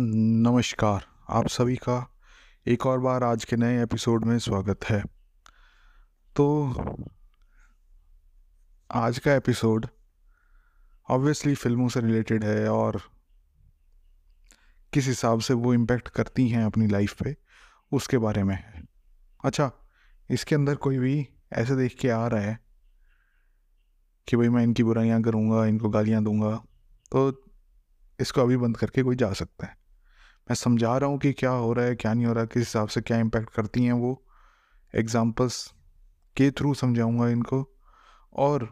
नमस्कार, आप सभी का एक और बार आज के नए एपिसोड में स्वागत है। तो आज का एपिसोड ऑब्वियसली फ़िल्मों से रिलेटेड है और किस हिसाब से वो इम्पेक्ट करती हैं अपनी लाइफ पे, उसके बारे में है। अच्छा इसके अंदर कोई भी ऐसे देख के आ रहा है कि भाई मैं इनकी बुराइयाँ करूँगा, इनको गालियाँ दूँगा तो इसको अभी बंद करके कोई जा सकता है। मैं समझा रहा हूँ कि क्या हो रहा है, क्या नहीं हो रहा है किस हिसाब से क्या इम्पेक्ट करती हैं वो एग्ज़ाम्पल्स के थ्रू समझाऊँगा इनको। और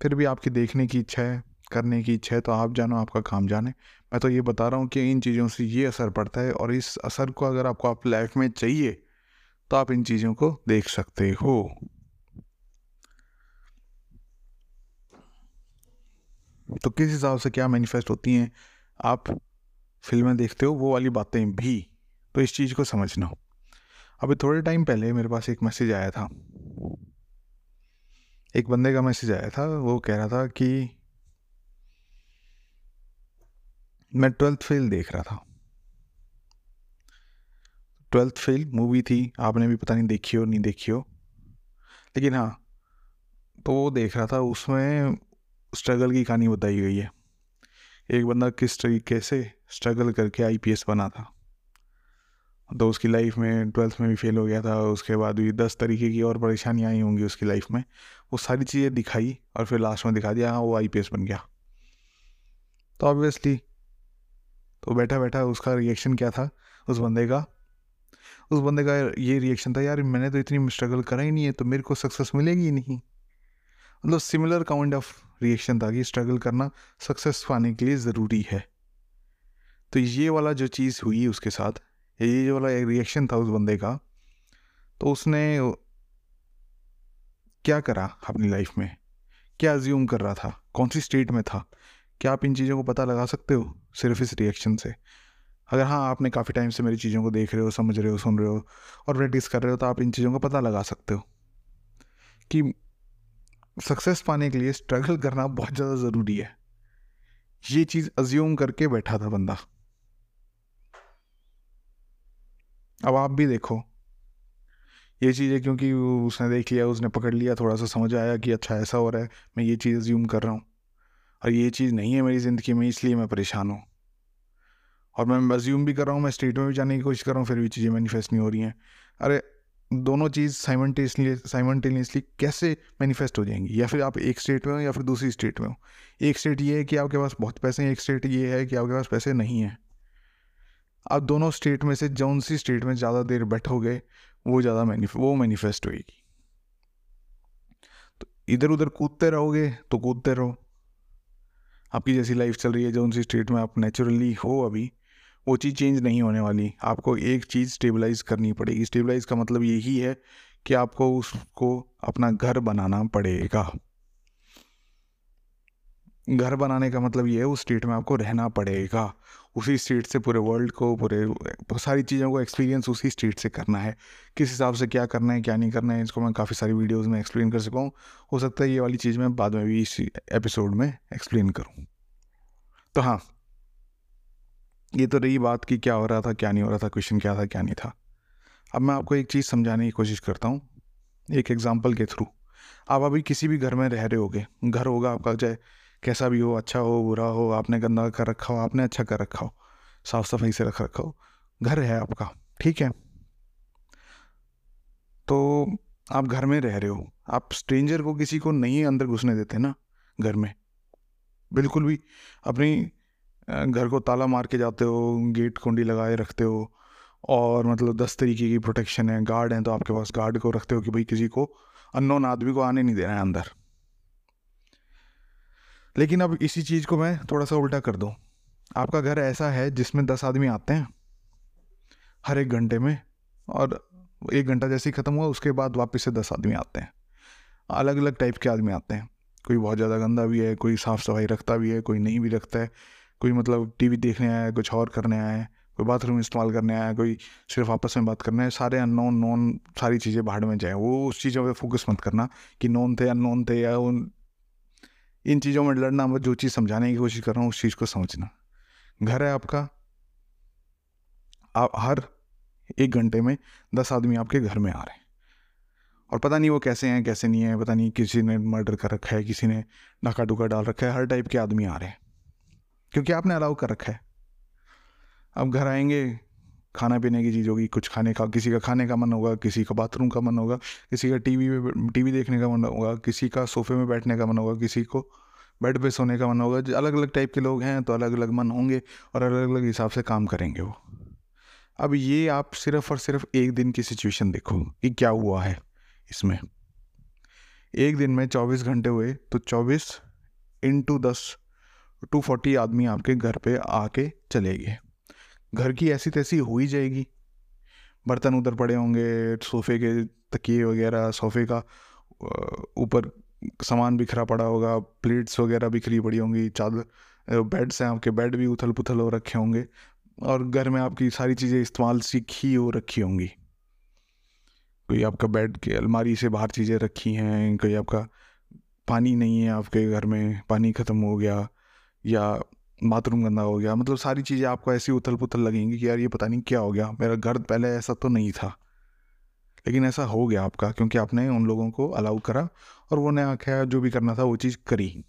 फिर भी आपकी देखने की इच्छा है, करने की इच्छा है तो आप जानो, आपका काम जाने। मैं तो ये बता रहा हूँ कि इन चीज़ों से ये असर पड़ता है और इस असर को अगर आपको आप लाइफ में चाहिए तो आप इन चीज़ों को देख सकते हो। तो किस हिसाब से क्या मैनिफेस्ट होती हैं? आप फ़िल्में देखते हो, वो वाली बातें भी तो इस चीज़ को समझना। अभी थोड़े टाइम पहले मेरे पास एक मैसेज आया था। एक बंदे का मैसेज आया था, वो कह रहा था कि मैं ट्वेल्थ फेल देख रहा था। ट्वेल्थ फेल मूवी थी, आपने भी पता नहीं देखी हो, नहीं देखी हो। लेकिन हाँ तो वो देख रहा था, उसमें स्ट्रगल की कहानी बताई गई है। एक बंदा किस तरीके से स्ट्रगल करके आईपीएस बना था। तो उसकी लाइफ में ट्वेल्थ में भी फेल हो गया था, उसके बाद भी दस तरीके की और परेशानियाँ आई होंगी उसकी लाइफ में। वो सारी चीज़ें दिखाई और फिर लास्ट में दिखा दिया हाँ वो आईपीएस बन गया। तो ऑब्वियसली तो बैठा बैठा उसका रिएक्शन क्या था? उस बंदे का। उस बंदे का ये रिएक्शन था, यार, मैंने तो इतनी स्ट्रगल करा ही नहीं है तो मेरे को सक्सेस मिलेगी ही नहीं। मतलब सिमिलर काउंड ऑफ़ रिएक्शन था कि स्ट्रगल करना सक्सेस पाने के लिए ज़रूरी है। तो ये वाला जो चीज़ हुई उसके साथ, ये जो वाला रिएक्शन था उस बंदे का तो उसने क्या करा अपनी लाइफ में? क्या अज्यूम कर रहा था? कौन सी स्टेट में था? क्या आप इन चीज़ों को पता लगा सकते हो सिर्फ़ इस रिएक्शन से? अगर हाँ आपने काफ़ी टाइम से मेरी चीज़ों को देख रहे हो, समझ रहे हो, सुन रहे हो और प्रैक्टिस कर रहे हो तो आप इन चीज़ों को पता लगा सकते हो कि सक्सेस पाने के लिए स्ट्रगल करना बहुत ज़्यादा ज़रूरी है। ये चीज़ अज्यूम करके बैठा था बंदा। अब आप भी देखो। ये चीज़ क्योंकि उसने देख लिया, उसने पकड़ लिया, थोड़ा सा समझ आया कि अच्छा ऐसा हो रहा है, मैं ये चीज़ अज्यूम कर रहा हूँ। और ये चीज़ नहीं है मेरी ज़िंदगी में, इसलिए मैं परेशान हूँ। और मैं अज्यूम भी कर रहा हूँ, मैं स्टेट में भी जाने की कोशिश कर रहा हूँ, फिर भी चीज़ें मैनिफेस्ट नहीं हो रही हैं। अरे, दोनों चीज़ साइमल्टेनियसली साइमल्टेनियसली कैसे मैनिफेस्ट हो जाएँगी? या फिर आप एक स्टेट में हो या फिर दूसरी स्टेट में हो? एक स्टेट ये है कि आपके पास बहुत पैसे हैं, एक स्टेट ये है कि आपके पास पैसे नहीं हैं। आप दोनों स्टेट में से जौन सी स्टेट में ज़्यादा देर बैठोगे, वो ज़्यादा मैनिफ वो मैनिफेस्ट होएगी। तो इधर उधर कूदते रहोगे तो कूदते रहो। आपकी जैसी लाइफ चल रही है, जौन सी स्टेट में आप नेचुरली हो अभी, वो चीज़ चेंज नहीं होने वाली। आपको एक चीज़ स्टेबलाइज करनी पड़ेगी। स्टेबलाइज का मतलब यही है कि आपको उसको अपना घर बनाना पड़ेगा। घर बनाने का मतलब ये है, उस स्टेट में आपको रहना पड़ेगा। उसी स्टेट से पूरे वर्ल्ड को, पूरे, सारी चीज़ों को एक्सपीरियंस उसी स्टेट से करना है। किस हिसाब से क्या करना है, क्या नहीं करना है, इसको मैं काफ़ी सारी वीडियोज़ में एक्सप्लेन कर सकूँ। हो सकता है ये वाली चीज़ मैं बाद में भी इस एपिसोड में एक्सप्लेन करूँ। तो हाँ ये तो रही बात कि क्या हो रहा था, क्या नहीं हो रहा था क्वेश्चन क्या था, क्या नहीं था। अब मैं आपको एक चीज़ समझाने की कोशिश करता हूँ, एक एग्ज़ाम्पल के थ्रू आप अभी किसी भी घर में रह रहे होगे, घर होगा आपका, चाहे कैसा भी हो अच्छा हो, बुरा हो, आपने गंदा कर रखा हो, आपने अच्छा कर रखा हो, साफ़ सफ़ाई से रख रखा हो, घर है आपका, ठीक है? तो आप घर में रह रहे हो, आप स्ट्रेंजर को किसी को नहीं अंदर घुसने देते ना, घर में। बिल्कुल भी अपनी घर को ताला मार के जाते हो, गेट कुंडी लगाए रखते हो, और मतलब दस तरीके की प्रोटेक्शन है, गार्ड हैं तो आपके पास गार्ड को रखते हो कि भाई किसी को, अननोन आदमी को आने नहीं देना है अंदर। लेकिन अब इसी चीज़ को मैं थोड़ा सा उल्टा कर दूँ। आपका घर ऐसा है जिसमें दस आदमी आते हैं, हर एक घंटे में, और एक घंटा जैसे ही ख़त्म हुआ, उसके बाद वापस से दस आदमी आते हैं। अलग अलग टाइप के आदमी आते हैं। कोई बहुत ज़्यादा गंदा भी है, कोई साफ़ सफ़ाई रखता भी है, कोई नहीं भी रखता है, कोई मतलब टीवी देखने आया है, कुछ और करने आया है, कोई बाथरूम इस्तेमाल करने आया है, कोई सिर्फ़ आपस में बात करना है, सारे अननोन नॉन सारी चीज़ें बाहर में जाए। वो उस चीज़ों पर फोकस मत करना कि नॉन थे अननोन थे या उन इन चीज़ों में लड़ना मत जो चीज़ समझाने की कोशिश कर रहा हूँ, उस चीज़ को समझना। घर है आपका, आप हर एक घंटे में दस आदमी आपके घर में आ रहे हैं। और पता नहीं वो कैसे हैं, कैसे नहीं है, पता नहीं किसी ने मर्डर कर रखा है, किसी ने डाका डुका डाल रखा है, हर टाइप के आदमी आ रहे हैं। क्योंकि आपने अलाउ कर रखा है। अब घर आएँगे खाना पीने की चीज़ होगी, कुछ खाने का, किसी का खाने का मन होगा, किसी का बाथरूम का मन होगा, किसी का टीवी में टीवी देखने का मन होगा, किसी का सोफे में बैठने का मन होगा, किसी को बेड पे सोने का मन होगा। अलग अलग टाइप के लोग हैं तो अलग अलग मन होंगे और अलग अलग हिसाब से काम करेंगे वो। अब ये आप सिर्फ़ और सिर्फ़ एक दिन की सिचुएशन देखो कि क्या हुआ है इसमें। एक दिन में चौबीस घंटे हुए तो चौबीस इंटू दस टू फोर्टी आदमी आपके घर पे आके चले गए घर की ऐसी तैसी हो ही जाएगी। बर्तन उधर पड़े होंगे, सोफे के तकिए वगैरह, सोफे का ऊपर सामान बिखरा पड़ा होगा, प्लेट्स वगैरह बिखरी पड़ी होंगी, चादर बेड्स हैं आपके, बेड भी उथल पुथल हो रखे होंगे और घर में आपकी सारी चीज़ें इस्तेमाल सीखी हो रखी होंगी। कोई आपका बेड के अलमारी से बाहर चीज़ें रखी हैं, कोई आपका पानी नहीं है आपके घर में, पानी ख़त्म हो गया या बाथरूम गंदा हो गया। मतलब सारी चीज़ें आपको ऐसी उथल पुथल लगेंगी कि यार ये पता नहीं क्या हो गया। मेरा घर पहले ऐसा तो नहीं था। लेकिन ऐसा हो गया आपका, क्योंकि आपने उन लोगों को अलाउ करा और वो ने आख्या जो भी करना था वो चीज़ करी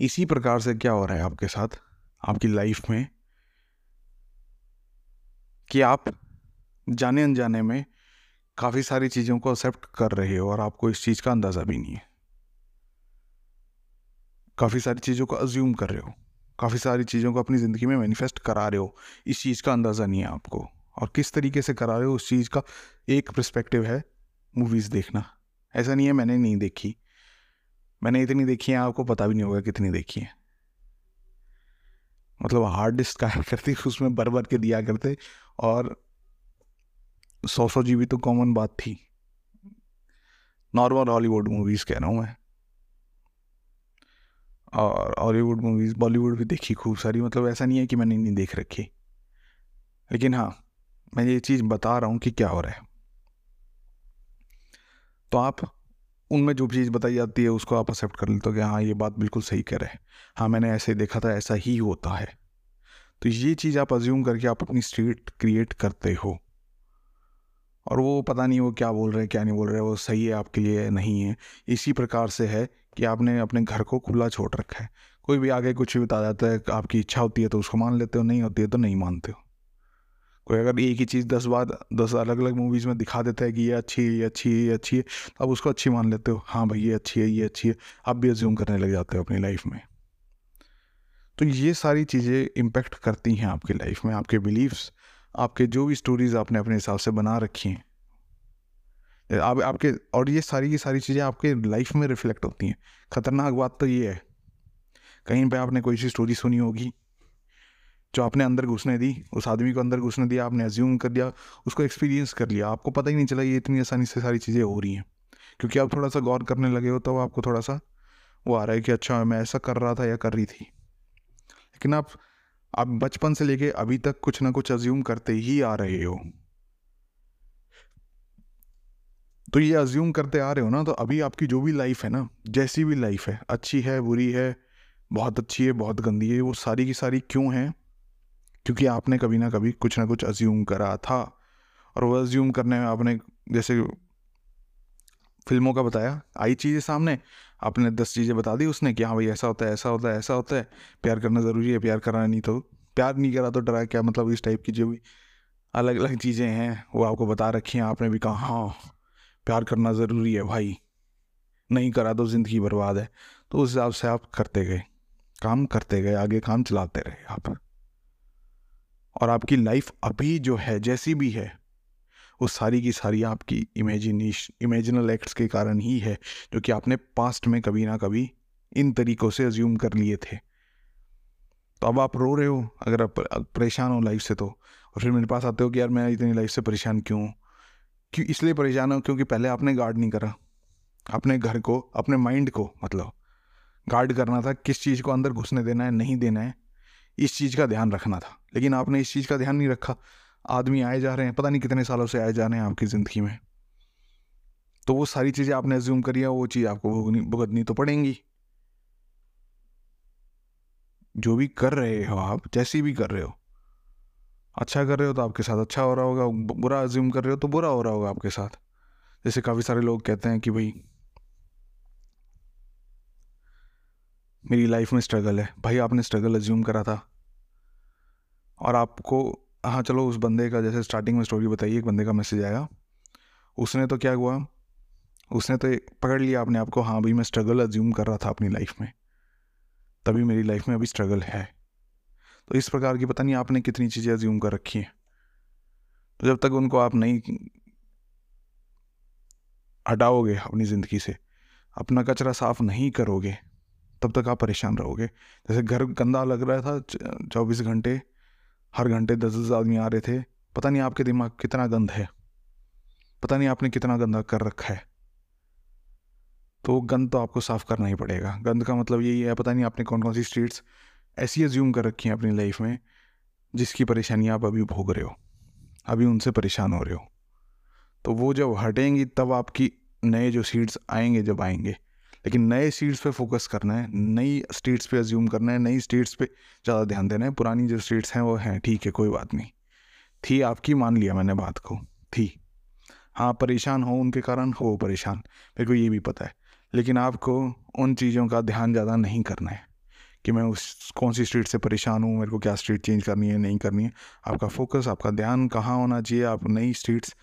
इसी प्रकार से क्या हो रहा है आपके साथ, आपकी लाइफ में? कि आप जाने अनजाने में काफ़ी सारी चीज़ों को एक्सेप्ट कर रहे हो और आपको इस चीज़ का अंदाज़ा भी नहीं है। काफ़ी सारी चीज़ों को अज्यूम कर रहे हो। काफ़ी सारी चीज़ों को अपनी ज़िंदगी में मैनिफेस्ट करा रहे हो। इस चीज़ का अंदाज़ा नहीं है आपको। और किस तरीके से करा रहे हो, उस चीज़ का एक परस्पेक्टिव है मूवीज़ देखना। ऐसा नहीं है मैंने नहीं देखी। मैंने इतनी देखी है, आपको पता भी नहीं होगा कितनी देखी है। मतलब हार्ड डिस्क का करती, उसमें भर भर के दिया करते और सौ सौ जी तो कॉमन बात थी। नॉर्मल हॉलीवुड मूवीज़ कह रहा हूँ मैं। और हॉलीवुड मूवीज़ बॉलीवुड भी देखी खूब सारी मतलब ऐसा नहीं है कि मैंने नहीं देख रखी। लेकिन हाँ मैं ये चीज़ बता रहा हूँ कि क्या हो रहा है। तो आप उनमें जो भी चीज़ बताई जाती है, उसको आप एक्सेप्ट कर लेते हो कि हाँ ये बात बिल्कुल सही कह रहे हैं। हाँ मैंने ऐसे देखा था, ऐसा ही होता है। तो ये चीज़ आप अज्यूम करके आप अपनी स्टेट क्रिएट करते हो। और वो पता नहीं वो क्या बोल रहे हैं, क्या नहीं बोल रहे वो सही है, आपके लिए नहीं है। इसी प्रकार से है कि आपने अपने घर को खुला छोड़ रखा है। कोई भी आगे कुछ भी बता जाता है, आपकी इच्छा होती है तो उसको मान लेते हो, नहीं होती है तो नहीं मानते हो। कोई अगर एक ही चीज़ दस बार, दस अलग अलग मूवीज़ में दिखा देता है कि ये अच्छी है, ये अच्छी है, ये अच्छी है तो आप उसको अच्छी मान लेते हो। हाँ भाई, ये अच्छी है, ये अच्छी है, आप भी अज्यूम करने लग जाते हो अपनी लाइफ में। तो ये सारी चीज़ें इम्पेक्ट करती हैं आपकी लाइफ में, आपके बिलीव्स आपके जो भी स्टोरीज़ आपने अपने हिसाब से बना रखी हैं आप, आपके, और ये सारी की सारी चीज़ें आपके लाइफ में रिफ्लेक्ट होती हैं। ख़तरनाक बात तो ये है, कहीं पे आपने कोई सी स्टोरी सुनी होगी, जो आपने अंदर घुसने दी, उस आदमी को अंदर घुसने दिया, आपने एज्यूम कर दिया, उसको एक्सपीरियंस कर लिया, आपको पता ही नहीं चला ये इतनी आसानी से सारी चीज़ें हो रही हैं। क्योंकि आप थोड़ा सा गौर करने लगे हो तो आपको थोड़ा सा वो आ रहा है कि अच्छा मैं ऐसा कर रहा था या कर रही थी। लेकिन आप आप बचपन से लेके अभी तक कुछ ना कुछ अज्यूम करते ही आ रहे हो। तो ये अज्यूम करते आ रहे हो ना तो अभी आपकी जो भी लाइफ है ना, जैसी भी लाइफ है, अच्छी है, बुरी है, बहुत अच्छी है, बहुत गंदी है, वो सारी की सारी क्यों है? क्योंकि आपने कभी ना कभी कुछ ना कुछ अज्यूम करा था। और वो अज्यूम करने में आपने, जैसे फ़िल्मों का बताया, आई चीज़ें सामने आपने दस चीज़ें बता दी, उसने कि हाँ भाई, ऐसा होता है, ऐसा होता है, ऐसा होता है। प्यार करना ज़रूरी है, प्यार करना नहीं तो प्यार नहीं करा तो डरा क्या? मतलब इस टाइप की जो भी अलग अलग चीज़ें हैं, वो आपको बता रखी हैं, आपने भी कहा हाँ प्यार करना ज़रूरी है भाई। नहीं करा तो ज़िंदगी बर्बाद है। तो उस हिसाब से आप करते गए, काम करते गए, आगे काम चलाते रहे आप। और आपकी लाइफ अभी जो है, जैसी भी है वो सारी की सारी आपकी इमेजिनेश इमेजिनल एक्ट्स के कारण ही है, जो कि आपने पास्ट में कभी ना कभी इन तरीक़ों से अज्यूम कर लिए थे। तो अब आप रो रहे हो, अगर आप परेशान हो लाइफ से तो और फिर मेरे पास आते हो कि यार मैं इतनी लाइफ से परेशान क्यों हूँ? क्यों इसलिए परेशान हो? क्योंकि पहले आपने गार्ड नहीं करा। अपने घर को, अपने माइंड को मतलब गार्ड करना था, किस चीज़ को अंदर घुसने देना है, नहीं देना है, इस चीज़ का ध्यान रखना था। लेकिन आपने इस चीज़ का ध्यान नहीं रखा आदमी आए जा रहे हैं, पता नहीं कितने सालों से आए जा रहे हैं आपकी ज़िंदगी में। तो वो सारी चीज़ें आपने एज्यूम करी है, वो चीज़ आपको भुगनी, भुगतनी तो पड़ेंगी। जो भी कर रहे हो आप, जैसी भी कर रहे हो। अच्छा कर रहे हो तो आपके साथ अच्छा हो रहा होगा बुरा अज्यूम कर रहे हो तो बुरा हो रहा होगा आपके साथ। जैसे काफ़ी सारे लोग कहते हैं कि भाई, मेरी लाइफ में स्ट्रगल है। भाई, आपने स्ट्रगल अज्यूम करा था। और आपको हाँ चलो उस बंदे का, जैसे स्टार्टिंग में स्टोरी बताइए, एक बंदे का मैसेज आया। उसने तो क्या हुआ? उसने तो पकड़ लिया अपने आप को हाँ भाई, मैं स्ट्रगल अज्यूम कर रहा था अपनी लाइफ में। तभी मेरी लाइफ में अभी स्ट्रगल है। तो इस प्रकार की पता नहीं आपने कितनी चीज़ें अज्यूम कर रखी हैं। तो जब तक उनको आप नहीं हटाओगे अपनी ज़िंदगी से, अपना कचरा साफ़ नहीं करोगे, तब तक आप परेशान रहोगे। जैसे घर गंदा लग रहा था चौबीस घंटे हर घंटे दस दस आदमी आ रहे थे। पता नहीं आपके दिमाग कितना गंद है। पता नहीं आपने कितना गंदा कर रखा है। तो गंद तो आपको साफ़ करना ही पड़ेगा। गंद का मतलब यही है, पता नहीं आपने कौन कौन सी स्ट्रीट्स ऐसी एज्यूम कर रखी हैं अपनी लाइफ में, जिसकी परेशानी आप अभी भोग रहे हो। अभी उनसे परेशान हो रहे हो। तो वो जब हटेंगी, तब आपकी नए जो सीड्स आएँगे, जब आएँगे लेकिन नए सीड्स पे फोकस करना है, नई स्टेट्स पे अज्यूम करना है, नई स्टेट्स पे ज़्यादा ध्यान देना है, पुरानी जो स्टेट्स हैं वो हैं, ठीक है, कोई बात नहीं। थी आपकी, मान लिया मैंने बात को, थी। हाँ परेशान हो उनके कारण, हो परेशान, मेरे को ये भी पता है। लेकिन आपको उन चीज़ों का ध्यान ज़्यादा नहीं करना है, कि मैं उस, कौन सी स्ट्रीट से परेशान हूँ, मेरे को क्या स्ट्रीट चेंज करनी है, नहीं करनी है। आपका फोकस, आपका ध्यान कहाँ होना चाहिए, आप नई स्ट्रीट्स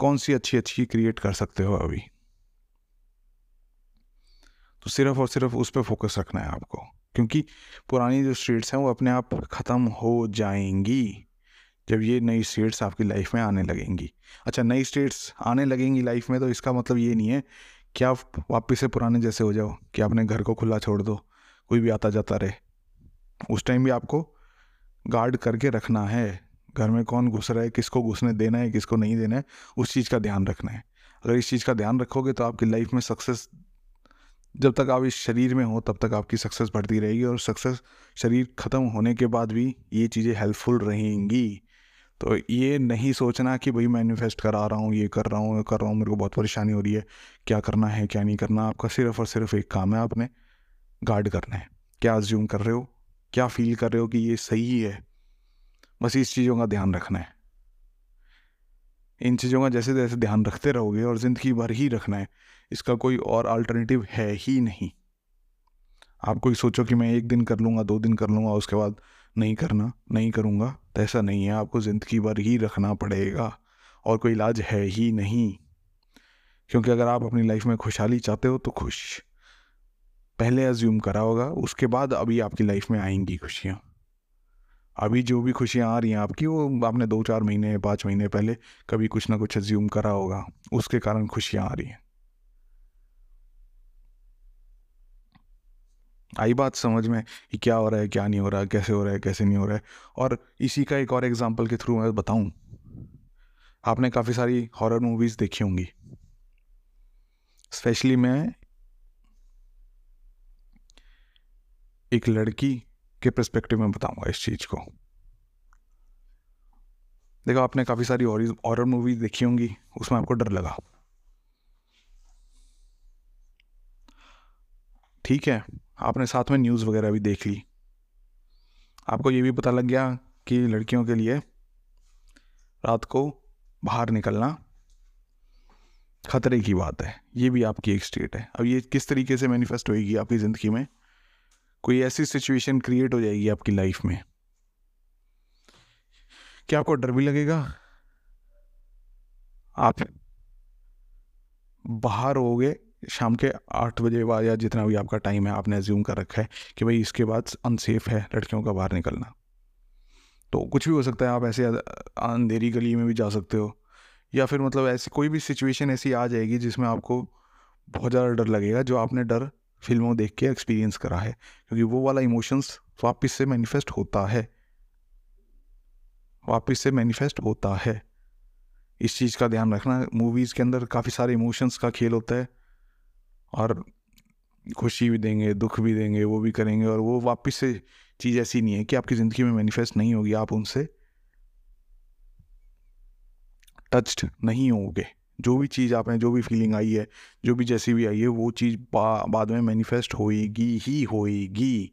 कौन सी अच्छी अच्छी क्रिएट कर सकते हो अभी? तो सिर्फ़ और सिर्फ़ उस पर फोकस रखना है आपको। क्योंकि पुरानी जो स्ट्रीट्स हैं, वो अपने आप ख़त्म हो जाएँगी जब ये नई स्टेट्स आपकी लाइफ में आने लगेंगी। अच्छा नई स्टेट्स आने लगेंगी लाइफ में तो इसका मतलब ये नहीं है कि आप वापस से पुराने जैसे हो जाओ, कि आपने घर को खुला छोड़ दो, कोई भी आता जाता रहे। उस टाइम भी आपको गार्ड करके रखना है, घर में कौन घुस रहा है, किसको घुसने देना है, किसको नहीं देना है, उस चीज़ का ध्यान रखना है। अगर इस चीज़ का ध्यान रखोगे तो आपकी लाइफ में सक्सेस जब तक आप इस शरीर में हो, तब तक आपकी सक्सेस बढ़ती रहेगी और सक्सेस शरीर ख़त्म होने के बाद भी ये चीज़ें हेल्पफुल रहेंगी। तो ये नहीं सोचना कि भाई मैनिफेस्ट करा रहा हूँ, ये कर रहा हूँ कर रहा हूँ, मेरे को बहुत परेशानी हो रही है। क्या करना है, क्या नहीं करना, आपका सिर्फ़ और सिर्फ़ एक काम है, आपने गार्ड करना है। क्या अज्यूम कर रहे हो? क्या फील कर रहे हो कि ये सही है? बस इस चीज़ों का ध्यान रखना है। इन चीज़ों का जैसे जैसे ध्यान रखते रहोगे और ज़िंदगी भर ही रखना है इसका कोई और अल्टरनेटिव है ही नहीं। आप कोई सोचो कि मैं एक दिन कर लूँगा, दो दिन कर लूँगा, उसके बाद नहीं करना, नहीं करूँगा तो ऐसा नहीं है। आपको ज़िंदगी भर ही रखना पड़ेगा और कोई इलाज है ही नहीं। क्योंकि अगर आप अपनी लाइफ में खुशहाली चाहते हो तो खुश। पहले अज्यूम करा होगा, उसके बाद अभी आपकी लाइफ में आएँगी खुशियाँ। अभी जो भी खुशियाँ आ रही हैं आपकी, वो आपने दो चार महीने, पाँच महीने पहले कभी कुछ ना कुछ अज्यूम करा होगा, उसके कारण खुशियाँ आ रही हैं। आई बात समझ में कि क्या हो रहा है, क्या नहीं हो रहा है कैसे हो रहा है, कैसे नहीं हो रहा है। और इसी का एक और एग्जांपल के थ्रू मैं बताऊँ। आपने काफ़ी सारी हॉरर मूवीज़ देखी होंगी। स्पेशली मैं एक लड़की के परस्पेक्टिव में बताऊँगा इस चीज़ को। देखो, आपने काफ़ी सारी हॉरर मूवीज़ देखी होंगी, उसमें आपको डर लगा। ठीक है? आपने साथ में न्यूज़ वगैरह भी देख ली। आपको ये भी पता लग गया कि लड़कियों के लिए रात को बाहर निकलना खतरे की बात है। ये भी आपकी एक स्टेट है। अब ये किस तरीके से मैनिफेस्ट होएगी आपकी ज़िंदगी में? कोई ऐसी सिचुएशन क्रिएट हो जाएगी आपकी लाइफ में। क्या आपको डर भी लगेगा? आप बाहर होगे शाम के आठ बजे बाद या जितना भी आपका टाइम है, आपने एज्यूम कर रखा है कि भाई इसके बाद अनसेफ है लड़कियों का बाहर निकलना। तो कुछ भी हो सकता है, आप ऐसे अंधेरी गली में भी जा सकते हो, या फिर मतलब ऐसी कोई भी सिचुएशन ऐसी आ जाएगी जिसमें आपको बहुत ज़्यादा डर लगेगा, जो आपने डर फ़िल्मों देख के एक्सपीरियंस करा है, क्योंकि वो वाला इमोशंस वापस से मैनिफेस्ट होता है। वापस से मैनिफेस्ट होता है। इस चीज़ का ध्यान रखना मूवीज़ के अंदर काफ़ी सारे इमोशंस का खेल होता है। और खुशी भी देंगे दुख भी देंगे वो भी करेंगे और वो वापस से चीज़ ऐसी नहीं है कि आपकी ज़िंदगी में मैनिफेस्ट नहीं होगी आप उनसे टच्ड नहीं होगे। जो भी चीज़ आपने जो भी फीलिंग आई है जो भी जैसी भी आई है वो चीज़ बा, बाद में मैनिफेस्ट होएगी ही होएगी।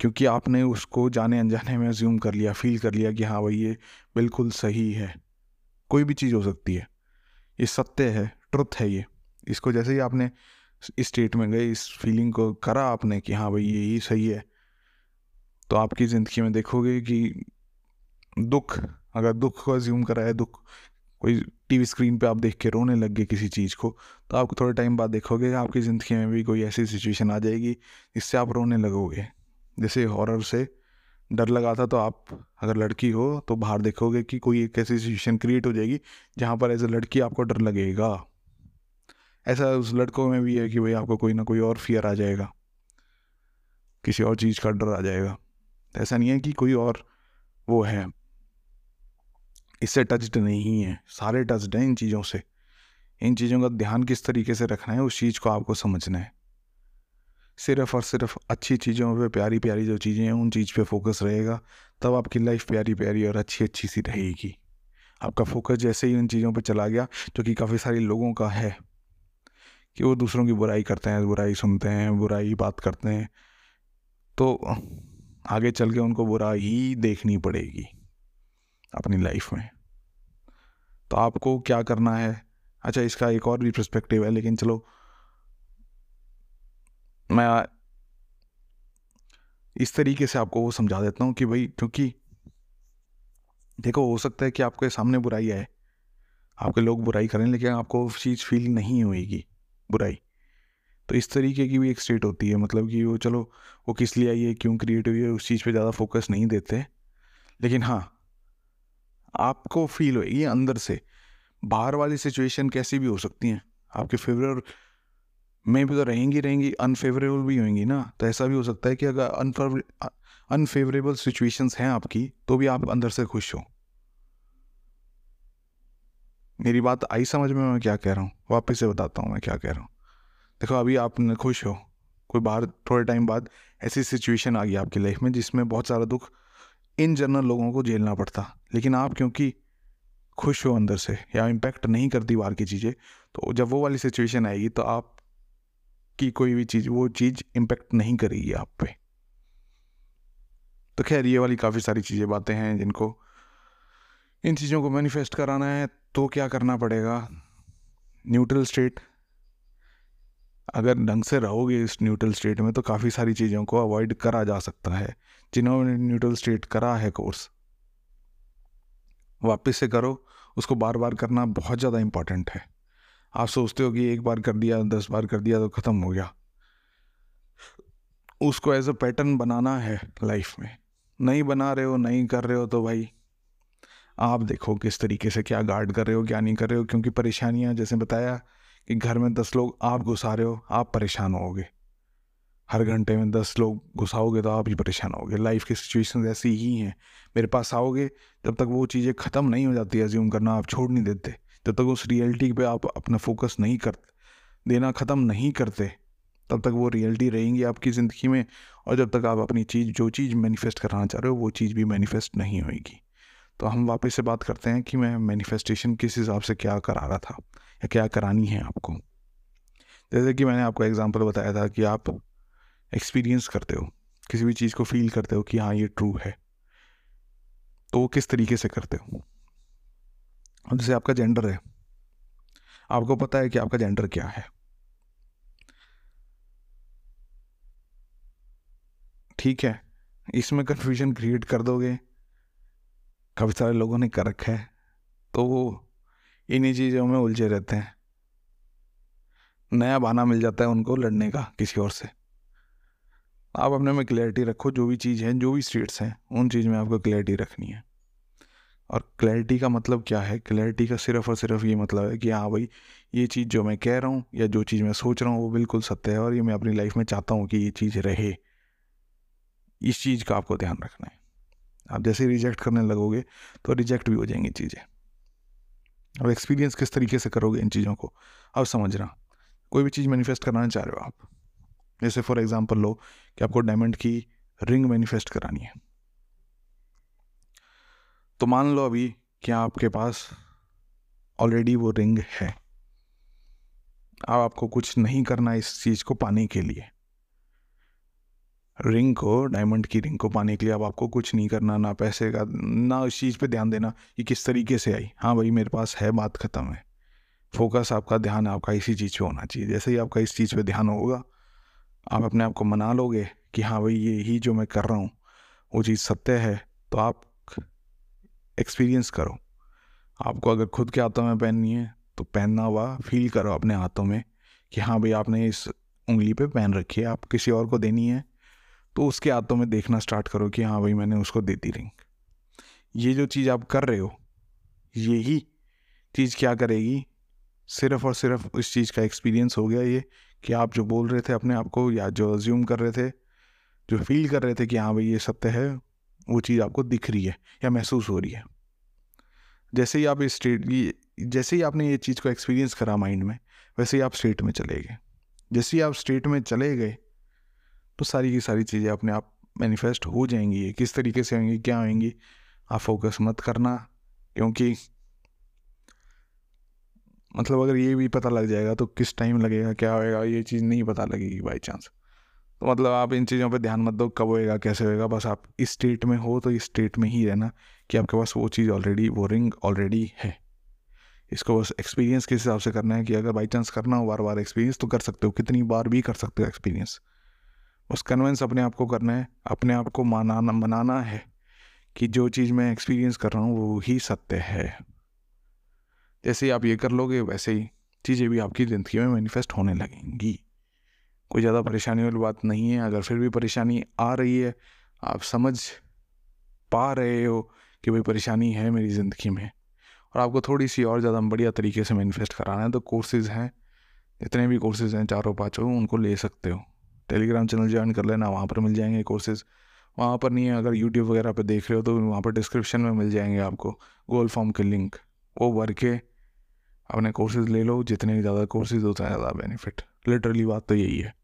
क्योंकि आपने उसको जाने अनजाने में ज्यूम कर लिया फील कर लिया कि हाँ भाई ये बिल्कुल सही है। कोई भी चीज़ हो सकती है। ये सत्य है ट्रुथ है ये। इसको जैसे ही आपने इस स्टेट में गए, इस फीलिंग को करा आपने कि हाँ भाई यही सही है तो आपकी ज़िंदगी में देखोगे कि दुख, अगर दुख को ज्यूम करा है, दुख, कोई टीवी स्क्रीन पे आप देख के रोने लग गए किसी चीज़ को तो आप थोड़े टाइम बाद देखोगे आपकी ज़िंदगी में भी कोई ऐसी सिचुएशन आ जाएगी जिससे आप रोने लगोगे। जैसे हॉरर से डर लगा था तो आप अगर लड़की हो तो बाहर देखोगे कि कोई एक ऐसी सिचुएशन क्रिएट हो जाएगी जहाँ पर एज ए लड़की आपको डर लगेगा। ऐसा उस लड़कों में भी है कि भाई आपको कोई ना कोई और फियर आ जाएगा। किसी और चीज़ का डर आ जाएगा। ऐसा नहीं है कि कोई और वो है। इससे टचड नहीं है। सारे टचड हैं इन चीज़ों से। इन चीज़ों का ध्यान किस तरीके से रखना है, उस चीज़ को आपको समझना है। सिर्फ़ और सिर्फ़ अच्छी चीज़ों पे प्यारी प्यारी जो चीज़ें हैं, उन चीज़ पे फोकस रहेगा, तब आपकी लाइफ प्यारी प्यारी और अच्छी अच्छी सी रहेगी। आपका फोकस जैसे ही उन चीज़ों पे चला गया, जो कि काफ़ी सारे लोगों का है। कि वो दूसरों की बुराई करते हैं, बुराई सुनते हैं, बुराई बात करते हैं तो आगे चल के उनको बुरा ही देखनी पड़ेगी अपनी लाइफ में। तो आपको क्या करना है? अच्छा इसका एक और भी प्रस्पेक्टिव है, लेकिन चलो, मैं इस तरीके से आपको वो समझा देता हूँ कि भाई, क्योंकि देखो, हो सकता है कि आपके सामने बुराई आए, आपके लोग बुराई करें, लेकिन आपको चीज़ फील नहीं होएगी। बुराई। तो इस तरीके की भी एक स्टेट होती है मतलब कि वो चलो, वो किस लिए आई है, क्यों क्रिएट हुई है, उस चीज़ पे ज़्यादा फोकस नहीं देते। लेकिन हाँ आपको फील होएगी अंदर से, बाहर वाली सिचुएशन कैसी भी हो सकती हैं। आपके फेवरेट में भी तो रहेंगी रहेंगी अनफेवरेबल भी होंगी ना तो ऐसा भी हो सकता है कि अगर अनफेवरेबल सिचुएशंस हैं आपकी तो भी आप अंदर से खुश हो। मेरी बात आई समझ में, मैं क्या कह रहा हूँ? वापस से बताता हूँ मैं क्या कह रहा हूँ। देखो, अभी आप खुश हो। कोई बाहर, थोड़े टाइम बाद ऐसी सिचुएशन आ गई आपकी लाइफ में, जिसमें बहुत सारा दुख इन जनरल लोगों को झेलना पड़ता। लेकिन आप क्योंकि खुश हो अंदर से या इम्पैक्ट नहीं करती बाहर की चीज़ें तो जब वो वाली सिचुएशन आएगी तो आप की कोई भी चीज़, वो चीज़ इम्पेक्ट नहीं करेगी आप पे। तो खैर, ये वाली काफ़ी सारी चीज़ें, बातें हैं जिनको, इन चीज़ों को मैनिफेस्ट कराना है। तो क्या करना पड़ेगा? न्यूट्रल स्टेट अगर ढंग से रहोगे इस न्यूट्रल स्टेट में तो काफ़ी सारी चीज़ों को अवॉइड करा जा सकता है। जिन्होंने न्यूट्रल स्टेट करा है कोर्स वापस से करो। उसको बार बार करना बहुत ज़्यादा इंपॉर्टेंट है। आप सोचते हो कि एक बार कर दिया, दस बार कर दिया तो ख़त्म हो गया। उसको एज अ पैटर्न बनाना है लाइफ में। नहीं बना रहे हो, नहीं कर रहे हो तो भाई आप देखो किस तरीके से क्या गार्ड कर रहे हो, क्या नहीं कर रहे हो, क्योंकि परेशानियाँ, जैसे बताया कि घर में दस लोग, आप घुसा रहे हो, आप परेशान होगे। हर घंटे में दस लोग घुसाओगे तो आप ही परेशान होगे। लाइफ की सिचुएशन ऐसी ही हैं। मेरे पास आओगे जब तक वो चीज़ें ख़त्म नहीं हो जाती एज्यूम करना, आप छोड़ नहीं देते। जब तक उस रियलिटी पे आप अपना फोकस नहीं कर, देना ख़त्म नहीं करते। तब तक वो रियलिटी रहेंगी आपकी ज़िंदगी में, और जब तक आप अपनी चीज़, जो चीज़ मैनिफेस्ट कराना चाह रहे हो, वो चीज़ भी मैनिफेस्ट नहीं होएगी। तो हम वापस से बात करते हैं कि मैं मैनिफेस्टेशन किस हिसाब से क्या करा रहा था या क्या करानी है आपको। जैसे कि मैंने आपको एग्जांपल बताया था कि आप एक्सपीरियंस करते हो, किसी भी चीज़ को फील करते हो कि हाँ ये ट्रू है। तो वो किस तरीके से करते हो? और जैसे आपका जेंडर है, आपको पता है कि आपका जेंडर क्या है। ठीक है, इसमें कन्फ्यूज़न क्रिएट कर दोगे काफ़ी सारे लोगों ने कर रखा है तो वो इन्हीं चीज़ों में उलझे रहते हैं। नया बहाना मिल जाता है उनको लड़ने का किसी और से। आप अपने में क्लैरिटी रखो, जो भी चीज़ है, जो भी स्टेट्स हैं, उन चीज़ में आपको क्लैरिटी रखनी है। और क्लैरिटी का मतलब क्या है? क्लैरिटी का सिर्फ़ और सिर्फ़ ये मतलब है कि हाँ भाई, ये चीज़ जो मैं कह रहा हूँ, या जो चीज़ मैं सोच रहा हूँ, वो बिल्कुल सत्य है, और ये मैं अपनी लाइफ में चाहता हूँ कि ये चीज़ रहे। इस चीज़ का आपको ध्यान रखना है। आप जैसे रिजेक्ट करने लगोगे तो रिजेक्ट भी हो जाएँगी चीज़ें। अब एक्सपीरियंस किस तरीके से करोगे इन चीज़ों को? अब समझना। कोई भी चीज़ मैनिफेस्ट कराना चाह रहे हो आप। जैसे फॉर एग्जांपल लो, कि आपको डायमंड की रिंग मैनिफेस्ट करानी है। तो मान लो अभी कि आपके पास ऑलरेडी वो रिंग है। अब आपको कुछ नहीं करना इस चीज़ को पाने के लिए। रिंग को डायमंड की रिंग को पाने के लिए अब आपको कुछ नहीं करना, ना पैसे का, ना उस चीज़ पे ध्यान देना कि किस तरीके से आई। हाँ भाई, मेरे पास है, बात ख़त्म है। फोकस आपका ध्यान, आपका इसी चीज़ पे होना चाहिए। जैसे ही आपका इस चीज़ पे ध्यान होगा, आप अपने आप को मना लोगे कि हाँ भाई, ये ही जो मैं कर रहा हूँ, वो चीज़ सत्य है तो आप एक्सपीरियंस करो। आपको अगर खुद के हाथों में पहननी है तो पहनना हुआ फील करो अपने हाथों में कि हाँ भाई, आपने इस उंगली पे पहन रखी है, आप किसी और को देनी है तो उसके हाथों में देखना स्टार्ट करो कि हाँ भाई मैंने उसको दे दी रिंग ये जो चीज़ आप कर रहे हो, यही चीज़ क्या करेगी? सिर्फ़ और सिर्फ़ इस चीज़ का एक्सपीरियंस हो गया ये कि आप जो बोल रहे थे अपने आप को या जो अज्यूम कर रहे थे, जो फील कर रहे थे कि हाँ भाई ये सत्य है, वो चीज़ आपको दिख रही है या महसूस हो रही है. जैसे ही आप इस स्टेट जैसे ही आपने ये चीज़ को एक्सपीरियंस करा माइंड में, वैसे ही आप स्टेट में चले गए. जैसे ही आप स्टेट में चले गए तो सारी की सारी चीज़ें अपने आप मैनिफेस्ट हो जाएँगी किस तरीके से होंगी, क्या होंगी, आप फोकस मत करना, क्योंकि मतलब अगर ये भी पता लग जाएगा तो किस टाइम लगेगा, क्या होएगा, ये चीज़ नहीं पता लगेगी बाई चांस तो मतलब आप इन चीज़ों पे ध्यान मत दो, कब होएगा, कैसे होएगा, बस आप इस स्टेट में हो तो इस स्टेट में ही रहना कि आपके पास वो चीज़ ऑलरेडी वो रिंग ऑलरेडी है। इसको बस एक्सपीरियंस के हिसाब से करना है कि अगर बाई चांस करना हो बार बार एक्सपीरियंस तो कर सकते हो, कितनी बार भी कर सकते हो एक्सपीरियंस बस कन्वेंस अपने आप को करना है, अपने आप को मनाना मनाना है कि जो चीज़ मैं एक्सपीरियंस कर रहा हूँ, वो ही सत्य है। जैसे ही आप ये कर लोगे, वैसे ही चीज़ें भी आपकी ज़िंदगी में मैनिफेस्ट होने लगेंगी। कोई ज़्यादा परेशानी वाली बात नहीं है, अगर फिर भी परेशानी आ रही है, आप समझ पा रहे हो कि भाई परेशानी है मेरी ज़िंदगी में। और आपको थोड़ी सी और ज़्यादा बढ़िया तरीके से मैनिफेस्ट कराना है तो कोर्सेज़ हैं, जितने भी कोर्सेज़ हैं, चारों पाँचों उनको ले सकते हो। टेलीग्राम चैनल ज्वाइन कर लेना, वहाँ पर मिल जाएँगे कोर्सेज़। वहाँ पर नहीं है, अगर यूट्यूब वगैरह पर देख रहे हो तो वहाँ पर डिस्क्रिप्शन में मिल जाएँगे आपको गूगल फॉर्म के लिंक। वो भर के अपने कोर्सेज ले लो, जितने ज़्यादा कोर्सेज है, ज़्यादा बेनिफिट। लिटरली बात तो यही है।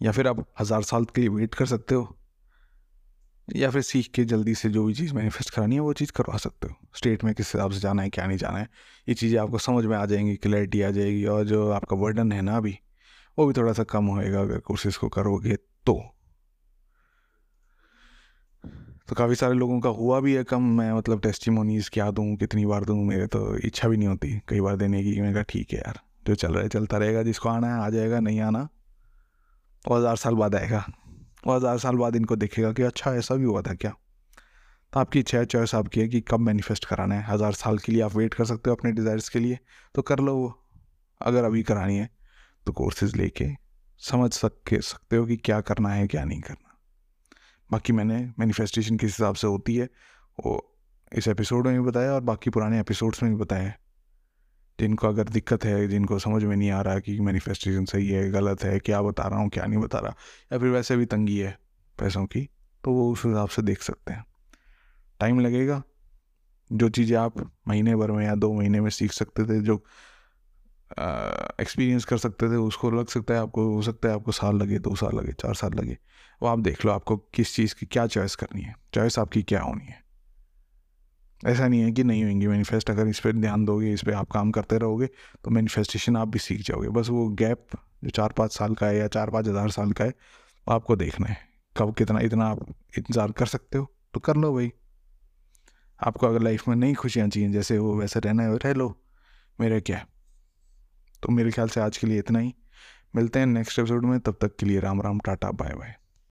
या फिर आप हज़ार साल के लिए वेट कर सकते हो। या फिर सीख के जल्दी से जो भी चीज़ मैनिफेस्ट करानी है, वो चीज़ करवा सकते हो। स्टेट में किस हिसाब से जाना है, क्या नहीं जाना है, ये चीज़ें आपको समझ में आ जाएँगी क्लैरिटी आ जाएगी और जो आपका वर्डन है ना अभी, वो भी थोड़ा सा कम होएगा अगर कोर्सेज को करोगे तो। तो काफ़ी सारे लोगों का हुआ भी है कम, मैं मतलब टेस्टिमोनीज क्या दूँ, कितनी बार दूँ, मेरे तो इच्छा भी नहीं होती कई बार देने की मैंने कहा, ठीक है यार, जो चल रहा है चलता रहेगा, जिसको आना है आ जाएगा, नहीं आना, और हज़ार साल बाद आएगा। वो हज़ार साल बाद इनको देखेगा कि अच्छा ऐसा भी हुआ था क्या? तो आपकी है चॉइस आपकी है कि कब मैनिफेस्ट कराना है। हज़ार साल के लिए आप वेट कर सकते हो अपने डिज़ायर्स के लिए तो कर लो वो। अगर अभी करानी है तो कोर्सेज लेके समझ सक, सकते हो कि क्या करना है, क्या नहीं करना। बाकी मैंने मैनिफेस्टेशन किस हिसाब से होती है, वो इस एपिसोड में भी बताया और बाकी पुराने एपिसोड्स में भी बताया जिनको अगर दिक्कत है, जिनको समझ में नहीं आ रहा कि मैनिफेस्टेशन सही है, गलत है, क्या बता रहा हूँ, क्या नहीं बता रहा, या फिर वैसे भी तंगी है पैसों की तो वो उस हिसाब से देख सकते हैं। टाइम लगेगा। जो चीज़ें आप महीने भर में या दो महीने में सीख सकते थे, जो एक्सपीरियंस कर सकते थे, उसको लग सकता है आपको, हो सकता है आपको साल लगे, दो साल लगे, चार साल लगे। वो आप देख लो, आपको किस चीज़ की क्या चॉइस करनी है। चॉइस आपकी क्या होनी है। ऐसा नहीं है कि नहीं होंगी मैनिफेस्ट अगर इस पर ध्यान दोगे, इस पर आप काम करते रहोगे तो मैनिफेस्टेशन आप भी सीख जाओगे। बस वो गैप जो चार पाँच साल का है या चार पाँच हज़ार साल का है, आपको देखना है। कब कितना, इतना आप इंतज़ार कर सकते हो तो कर लो भाई। आपको अगर लाइफ में नई खुशियाँ चाहिए, जैसे वो वैसे रहना है, रह लो, मेरे क्या? तो मेरे ख्याल से आज के लिए इतना ही। मिलते हैं नेक्स्ट एपिसोड में, तब तक के लिए Ram Ram, tata bye bye